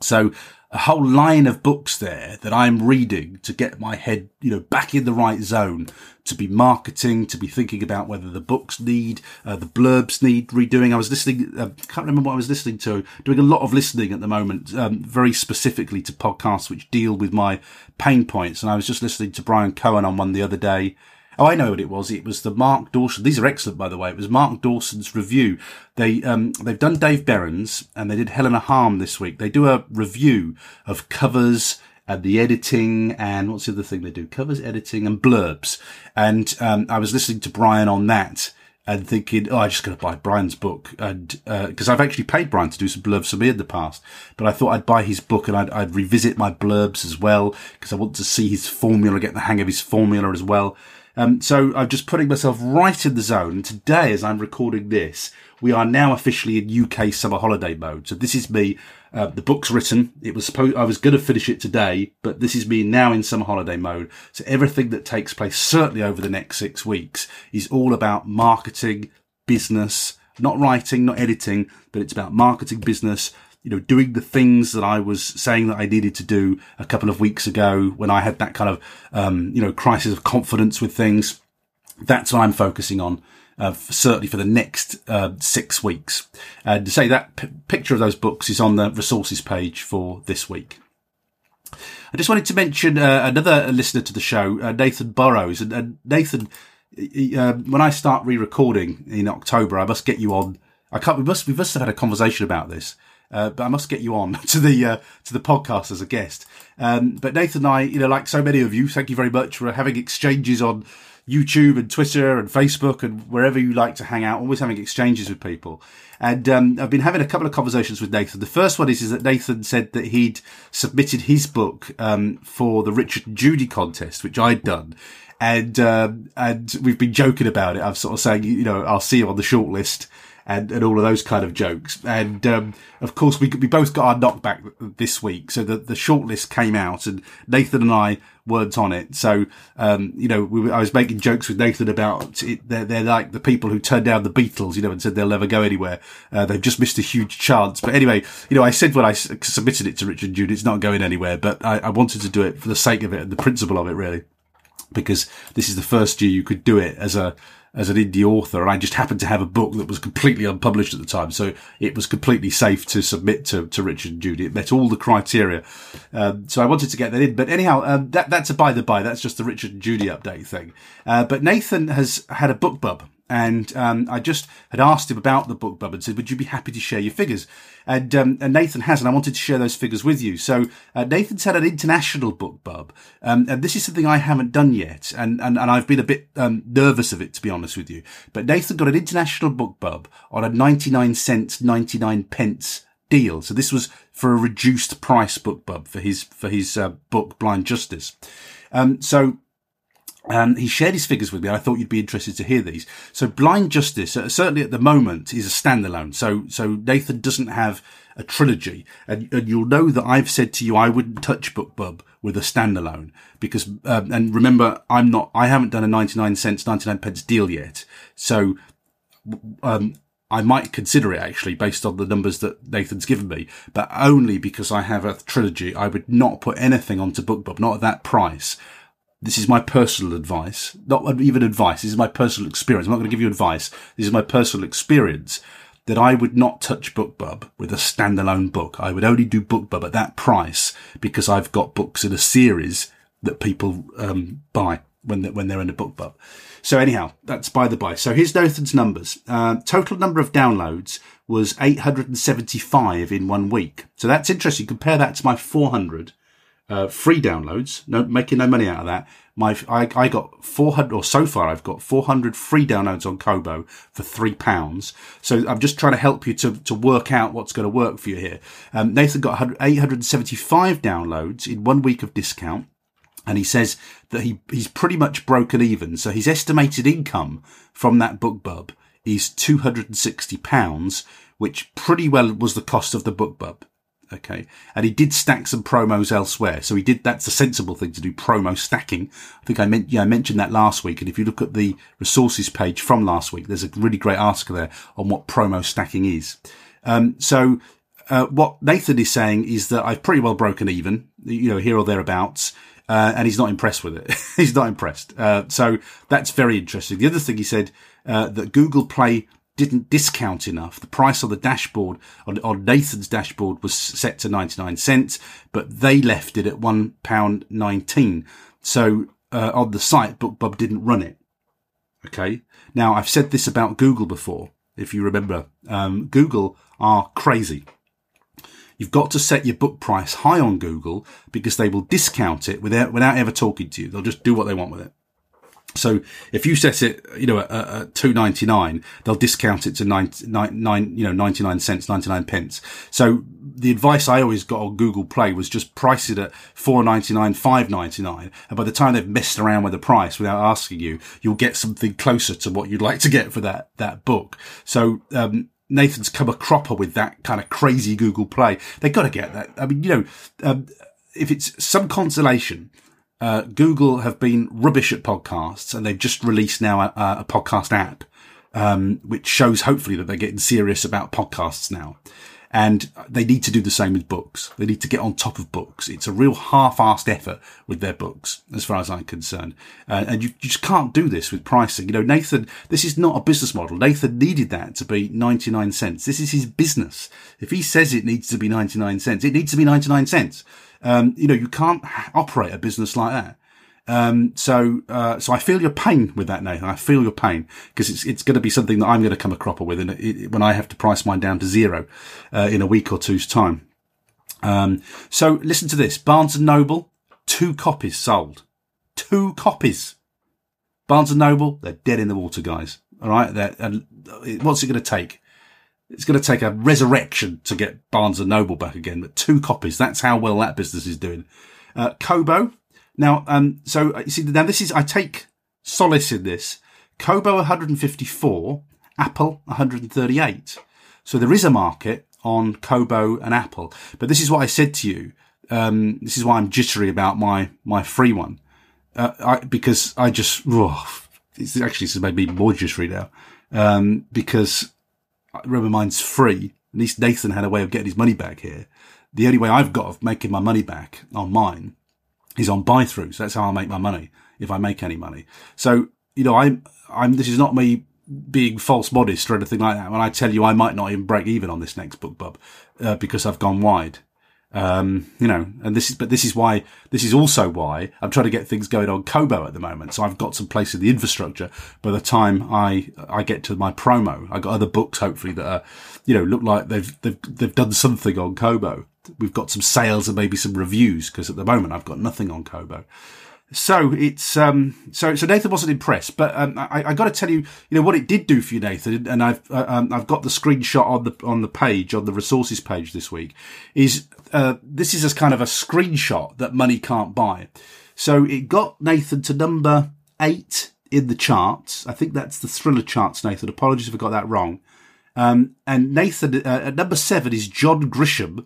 So a whole line of books there that I'm reading to get my head, you know, back in the right zone to be marketing, to be thinking about whether the books need, uh, the blurbs need redoing. I was listening, uh, can't remember what I was listening to, doing a lot of listening at the moment, um, very specifically to podcasts which deal with my pain points. And I was just listening to Bryan Cohen on one the other day Oh, I know what it was. It was the Mark Dawson. These are excellent, by the way. It was Mark Dawson's review. They um they've done Dave Berens and they did Helena Halme this week. They do a review of covers and the editing and what's the other thing they do? Covers, editing, and blurbs. And um, I was listening to Brian on that and thinking, oh, I'm just going to buy Brian's book. And, because uh, I've actually paid Brian to do some blurbs for me in the past, but I thought I'd buy his book and I'd, I'd revisit my blurbs as well because I want to see his formula, get the hang of his formula as well. Um, so I'm just putting myself right in the zone. And today, as I'm recording this, we are now officially in UK summer holiday mode. So this is me. Uh, the book's written. It was supposed, I was going to finish it today, but this is me now in summer holiday mode. So everything that takes place, certainly over the next six weeks, is all about marketing, business, not writing, not editing, but it's about marketing, business, you know, doing the things that I was saying that I needed to do a couple of weeks ago when I had that kind of, um, you know, crisis of confidence with things. That's what I'm focusing on. Uh, certainly for the next uh, six weeks. And to say that p- picture of those books is on the resources page for this week. I just wanted to mention uh, another listener to the show, uh, Nathan Burrows. And, Nathan, uh, when I start re-recording in October, I must get you on. I can't. We must. We must have had a conversation about this. Uh, but I must get you on to the uh, to the podcast as a guest. Um, but Nathan and I, you know, like so many of you, thank you very much for having exchanges on YouTube and Twitter and Facebook and wherever you like to hang out. Always having exchanges with people. And um, I've been having a couple of conversations with Nathan. The first one is, is that Nathan said that he'd submitted his book um, for the Richard and Judy contest, which I'd done and um, and we've been joking about it. I'm sort of saying, you know, I'll see you on the shortlist and, and all of those kind of jokes. And um, of course, we we both got our knockback this week, so the the shortlist came out, and Nathan and I weren't on it. So um, you know, we, I was making jokes with Nathan about it. They're, they're like the people who turned down the Beatles, you know, and said they'll never go anywhere. Uh, they've just missed a huge chance. But anyway, you know, I said when I submitted it to Richard Jude, it's not going anywhere. But I, I wanted to do it for the sake of it and the principle of it, really because this is the first year you could do it as a as an indie author, and I just happened to have a book that was completely unpublished at the time, so it was completely safe to submit to, to Richard and Judy. It met all the criteria, um, so I wanted to get that in. But anyhow, um, that that's a by the by. That's just the Richard and Judy update thing. Uh, but Nathan has had a BookBub and um, I just had asked him about the BookBub and said, "Would you be happy to share your figures?" And, um, and Nathan has, and I wanted to share those figures with you. So uh, Nathan's had an international BookBub, um, and this is something I haven't done yet, and and, and I've been a bit um, nervous of it to be honest with you. But Nathan got an international BookBub on a ninety nine cents, ninety nine pence deal. So this was for a reduced price BookBub for his for his uh, book Blind Justice. Um, so um, he shared his figures with me. I thought you'd be interested to hear these. So Blind Justice, uh, certainly at the moment, is a standalone. So, so Nathan doesn't have a trilogy. And, and you'll know that I've said to you, I wouldn't touch BookBub with a standalone because, um, and remember, I'm not, I haven't done a 99 cents, 99 pence deal yet. So, um, I might consider it actually based on the numbers that Nathan's given me, but only because I have a trilogy. I would not put anything onto BookBub, not at that price this is my personal advice, not even advice. This is my personal experience. I'm not going to give you advice. This is my personal experience that I would not touch BookBub with a standalone book. I would only do BookBub at that price because I've got books in a series that people um, buy when they're, when they're in a BookBub. So anyhow, that's by the by. So here's Nathan's numbers. Uh, total number of downloads was 875 in one week. So that's interesting. Compare that to my 400 uh, free downloads, no, making no money out of that. My, I, I got 400, or so far I've got 400 free downloads on Kobo for three pounds. So I'm just trying to help you to, to work out what's going to work for you here. Um, Nathan got 875 downloads in one week of discount. And he says that he, he's pretty much broken even. So his estimated income from that BookBub is 260 pounds, which pretty well was the cost of the BookBub. Okay. And he did stack some promos elsewhere. So he did, that's a sensible thing to do, promo stacking. I think I meant, yeah, I mentioned that last week. And if you look at the resources page from last week, there's a really great article there on what promo stacking is. Um, so, uh, what Nathan is saying is that I've pretty well broken even, you know, here or thereabouts. Uh, and he's not impressed with it. he's not impressed. Uh, so that's very interesting. The other thing he said, uh, that Google Play didn't discount enough. The price on the dashboard, on, on Nathan's dashboard was set to 99 cents, but they left it at one pound 19. So, uh, on the site, BookBub didn't run it. Okay. Now I've said this about Google before. If you remember, um, Google are crazy. You've got to set your book price high on Google because they will discount it without, without ever talking to you. They'll just do what they want with it. So if you set it, you know, at, at two ninety nine, they'll discount it to nine, nine, nine, you know, ninety nine cents, ninety nine pence. So the advice I always got on Google Play was just price it at four ninety nine, five ninety nine, and by the time they've messed around with the price without asking you, you'll get something closer to what you'd like to get for that that book. So um, Nathan's come a cropper with that kind of crazy Google Play. They've got to get that. I mean, you know, um, if it's some consolation uh, Google have been rubbish at podcasts and they've just released now a, a podcast app, um, which shows hopefully that they're getting serious about podcasts now. And they need to do the same with books. They need to get on top of books. It's a real half-assed effort with their books, as far as I'm concerned. Uh, and you, you just can't do this with pricing. You know, Nathan, this is not a business model. Nathan needed that to be 99 cents. This is his business. If he says it needs to be 99 cents, it needs to be 99 cents. Um, you know, you can't operate a business like that. Um, so, uh, so I feel your pain with that, Nathan. I feel your pain because it's, it's going to be something that I'm going to come a cropper with it, when I have to price mine down to zero, uh, in a week or two's time. Um, so listen to this. Barnes and Noble, two copies sold. Two copies. Barnes and Noble, they're dead in the water, guys. All right. They're, and what's it going to take? It's going to take a resurrection to get Barnes and Noble back again, but two copies. That's how well that business is doing. Uh, Kobo. Now, um, so uh, you see, now this is, I take solace in this. Kobo 154, Apple 138. So there is a market on Kobo and Apple. But this is what I said to you. Um, this is why I'm jittery about my, my free one. Uh, I, because I just, oh, it's actually it's made me more jittery now. Um, because remember mine's free. At least Nathan had a way of getting his money back here. The only way I've got of making my money back on mine is on buy throughs. That's how I make my money if I make any money. So, you know, I'm, I'm, this is not me being false modest or anything like that when I tell you I might not even break even on this next BookBub, uh, because I've gone wide. Um, you know, and this is, but this is why, this is also why I'm trying to get things going on Kobo at the moment. So I've got some place in the infrastructure by the time I, I get to my promo. I got other books, hopefully, that are, you know, look like they've, they've, they've done something on Kobo. We've got some sales and maybe some reviews because at the moment I've got nothing on Kobo. So it's um so so Nathan wasn't impressed, but um, I, I got to tell you, you know what it did do for you, Nathan, and I've uh, um, I've got the screenshot on the on the page on the resources page this week. Is uh, this is a kind of a screenshot that money can't buy. So it got Nathan to number eight in the charts. I think that's the thriller charts, Nathan. Apologies if I got that wrong. Um, and Nathan uh, at number seven is John Grisham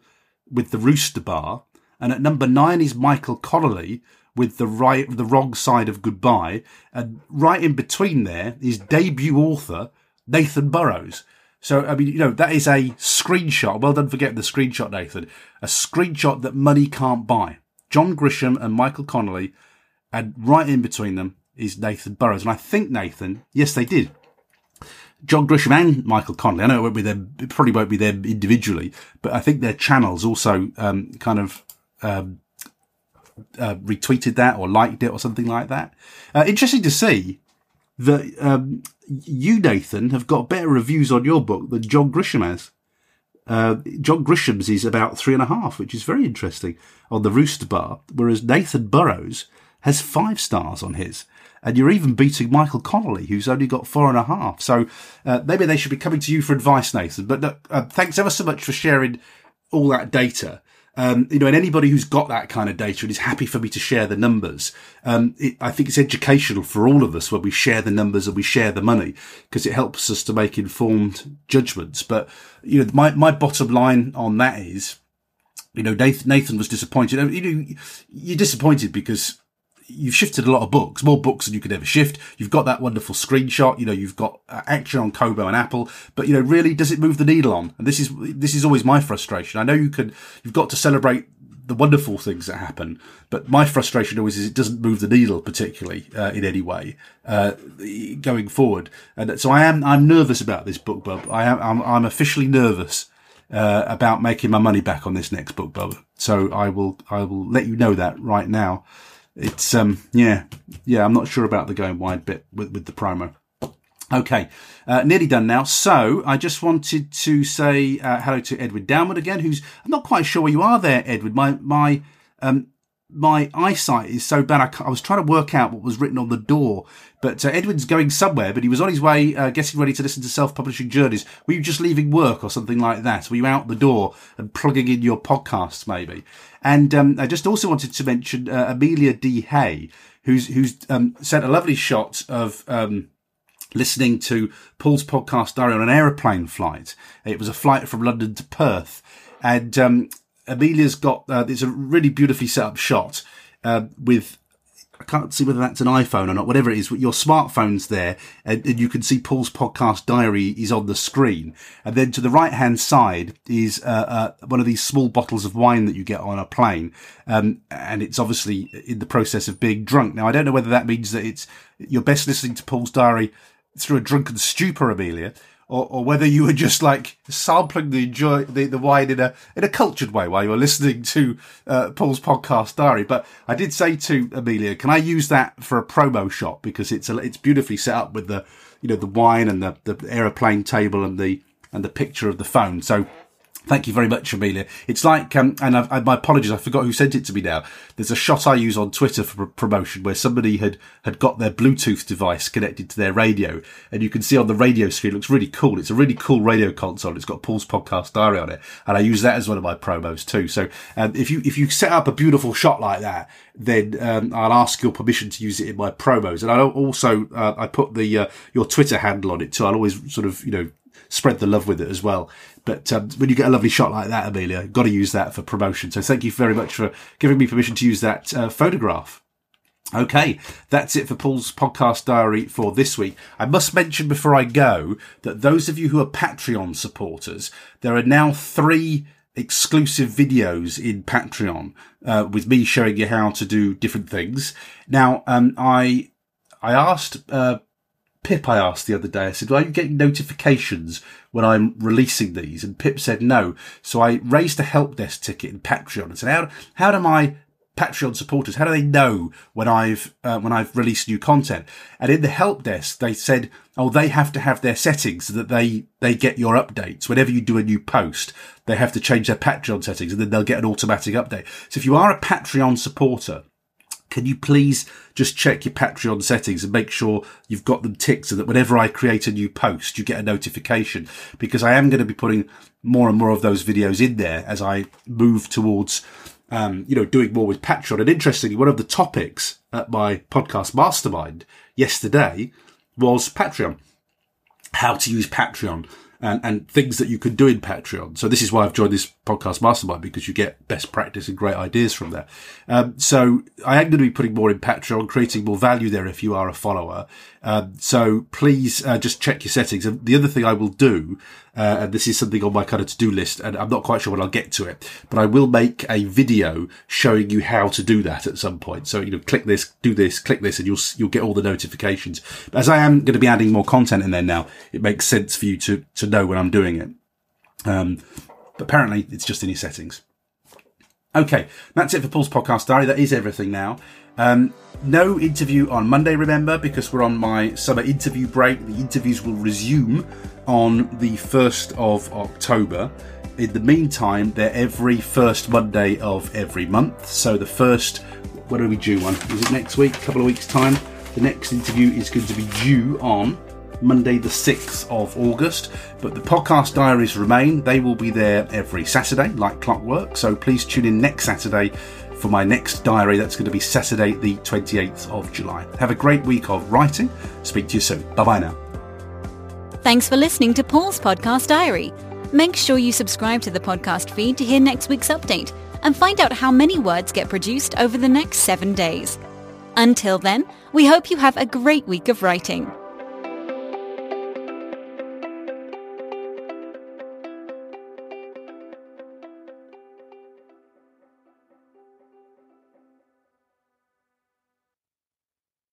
with the Rooster Bar, and at number nine is Michael Connolly with the right, the wrong side of goodbye. And right in between there is debut author Nathan Burrows. So, I mean, you know, that is a screenshot. Well done for getting the screenshot, Nathan. A screenshot that money can't buy. John Grisham and Michael Connolly. And right in between them is Nathan Burrows. And I think Nathan, yes, they did. John Grisham and Michael Connolly. I know it won't be them, it probably won't be them individually, but I think their channels also, um, kind of, um, uh, retweeted that or liked it or something like that. Uh, interesting to see that um, you, Nathan, have got better reviews on your book than John Grisham has. Uh, John Grisham's is about three and a half, which is very interesting on the Rooster Bar, whereas Nathan Burrows has five stars on his. And you're even beating Michael Connolly, who's only got four and a half. So uh, maybe they should be coming to you for advice, Nathan. But uh, thanks ever so much for sharing all that data. Um, you know, and anybody who's got that kind of data and is happy for me to share the numbers, um, it, I think it's educational for all of us when we share the numbers and we share the money because it helps us to make informed judgments. But, you know, my, my bottom line on that is, you know, Nathan, Nathan was disappointed. You know, you're disappointed because you've shifted a lot of books, more books than you could ever shift. You've got that wonderful screenshot. You know, you've got action on Kobo and Apple, but you know, really, does it move the needle on? And this is, this is always my frustration. I know you can, you've got to celebrate the wonderful things that happen, but my frustration always is it doesn't move the needle particularly uh, in any way uh, going forward. And so I am, I'm nervous about this BookBub. I am, I'm, I'm officially nervous. Uh, about making my money back on this next BookBub. So I will, I will let you know that right now it's um yeah yeah I'm not sure about the going wide bit with with the promo. Okay, uh, nearly done now. So I just wanted to say uh, hello to Edward Downward again, who's I'm not quite sure where you are there, Edward. My my um my eyesight is so bad. I, I, was trying to work out what was written on the door, but uh, Edwin's going somewhere, but he was on his way, uh, getting ready to listen to self-publishing journeys. Were you just leaving work or something like that? Were you out the door and plugging in your podcasts maybe? And, um, I just also wanted to mention, uh, Amelia D. Hay, who's, who's, um, sent a lovely shot of, um, listening to Paul's podcast diary on an aeroplane flight. It was a flight from London to Perth. And um, Amelia's got uh, a really beautifully set up shot uh, with I can't see whether that's an iPhone or not, whatever it is, your smartphone's there and, and, you can see Paul's podcast diary is on the screen. And then to the right hand side is, uh, uh, one of these small bottles of wine that you get on a plane. Um, and it's obviously in the process of being drunk. Now, I don't know whether that means that it's, you're best listening to Paul's diary through a drunken stupor, Amelia, or, or whether you were just like sampling the enjoy the, the wine in a in a cultured way while you were listening to uh, Paul's podcast diary. But I did say to Amelia, can I use that for a promo shot because it's a, it's beautifully set up with the you know the wine and the the aeroplane table and the and the picture of the phone. So Thank you very much, Amelia. It's like, um, and I, my apologies, I forgot who sent it to me now. There's a shot I use on Twitter for promotion where somebody had, had got their Bluetooth device connected to their radio and you can see on the radio screen, it looks really cool. It's a really cool radio console. It's got Paul's podcast diary on it. And I use that as one of my promos too. So, um, if you, if you set up a beautiful shot like that, then, um, I'll ask your permission to use it in my promos. And I also, uh, I put the, uh, your Twitter handle on it too. I'll always sort of, you know, spread the love with it as well. But um, when you get a lovely shot like that, Amelia, got to use that for promotion. So thank you very much for giving me permission to use that uh, photograph. Okay, that's it for Paul's podcast diary for this week. I must mention before I go that those of you who are Patreon supporters, there are now three exclusive videos in Patreon uh, with me showing you how to do different things. Now, um, I I asked uh, Pip, I asked the other day, I said, are you getting notifications when I'm releasing these? And Pip said no. So I raised a help desk ticket in Patreon and said, how, how do my Patreon supporters, how do they know when I've, uh, when I've released new content? And in the help desk, they said, oh, they have to have their settings so that they, they get your updates. Whenever you do a new post, they have to change their Patreon settings and then they'll get an automatic update. So if you are a Patreon supporter, can you please just check your Patreon settings and make sure you've got them ticked so that whenever I create a new post, you get a notification because I am going to be putting more and more of those videos in there as I move towards, um, you know, doing more with Patreon. And interestingly, one of the topics at my podcast mastermind yesterday was Patreon, how to use Patreon and, and things that you can do in Patreon. So this is why I've joined this podcast mastermind because you get best practice and great ideas from there. Um, so I am going to be putting more in Patreon, creating more value there if you are a follower. Um, so please uh, just check your settings. And the other thing I will do, uh, and this is something on my kind of to do list, and I'm not quite sure when I'll get to it, but I will make a video showing you how to do that at some point. So you know, click this, do this, click this, and you'll you'll get all the notifications. But as I am going to be adding more content in there now, it makes sense for you to to know when I'm doing it. Um, but apparently, it's just in your settings. Okay, that's it for Paul's podcast diary. That is everything now. Um, no interview on Monday, remember, because we're on my summer interview break. The interviews will resume on the 1st of October. In the meantime, they're every first Monday of every month. So the first, when are we due one? Is it next week? A couple of weeks' time? The next interview is going to be due on Monday, the 6th of August. But the podcast diaries remain. They will be there every Saturday, like clockwork. So please tune in next Saturday for my next diary. That's going to be Saturday, the 28th of July. Have a great week of writing. Speak to you soon. Bye bye now. Thanks for listening to Paul's Podcast Diary. Make sure you subscribe to the podcast feed to hear next week's update and find out how many words get produced over the next seven days. Until then, we hope you have a great week of writing.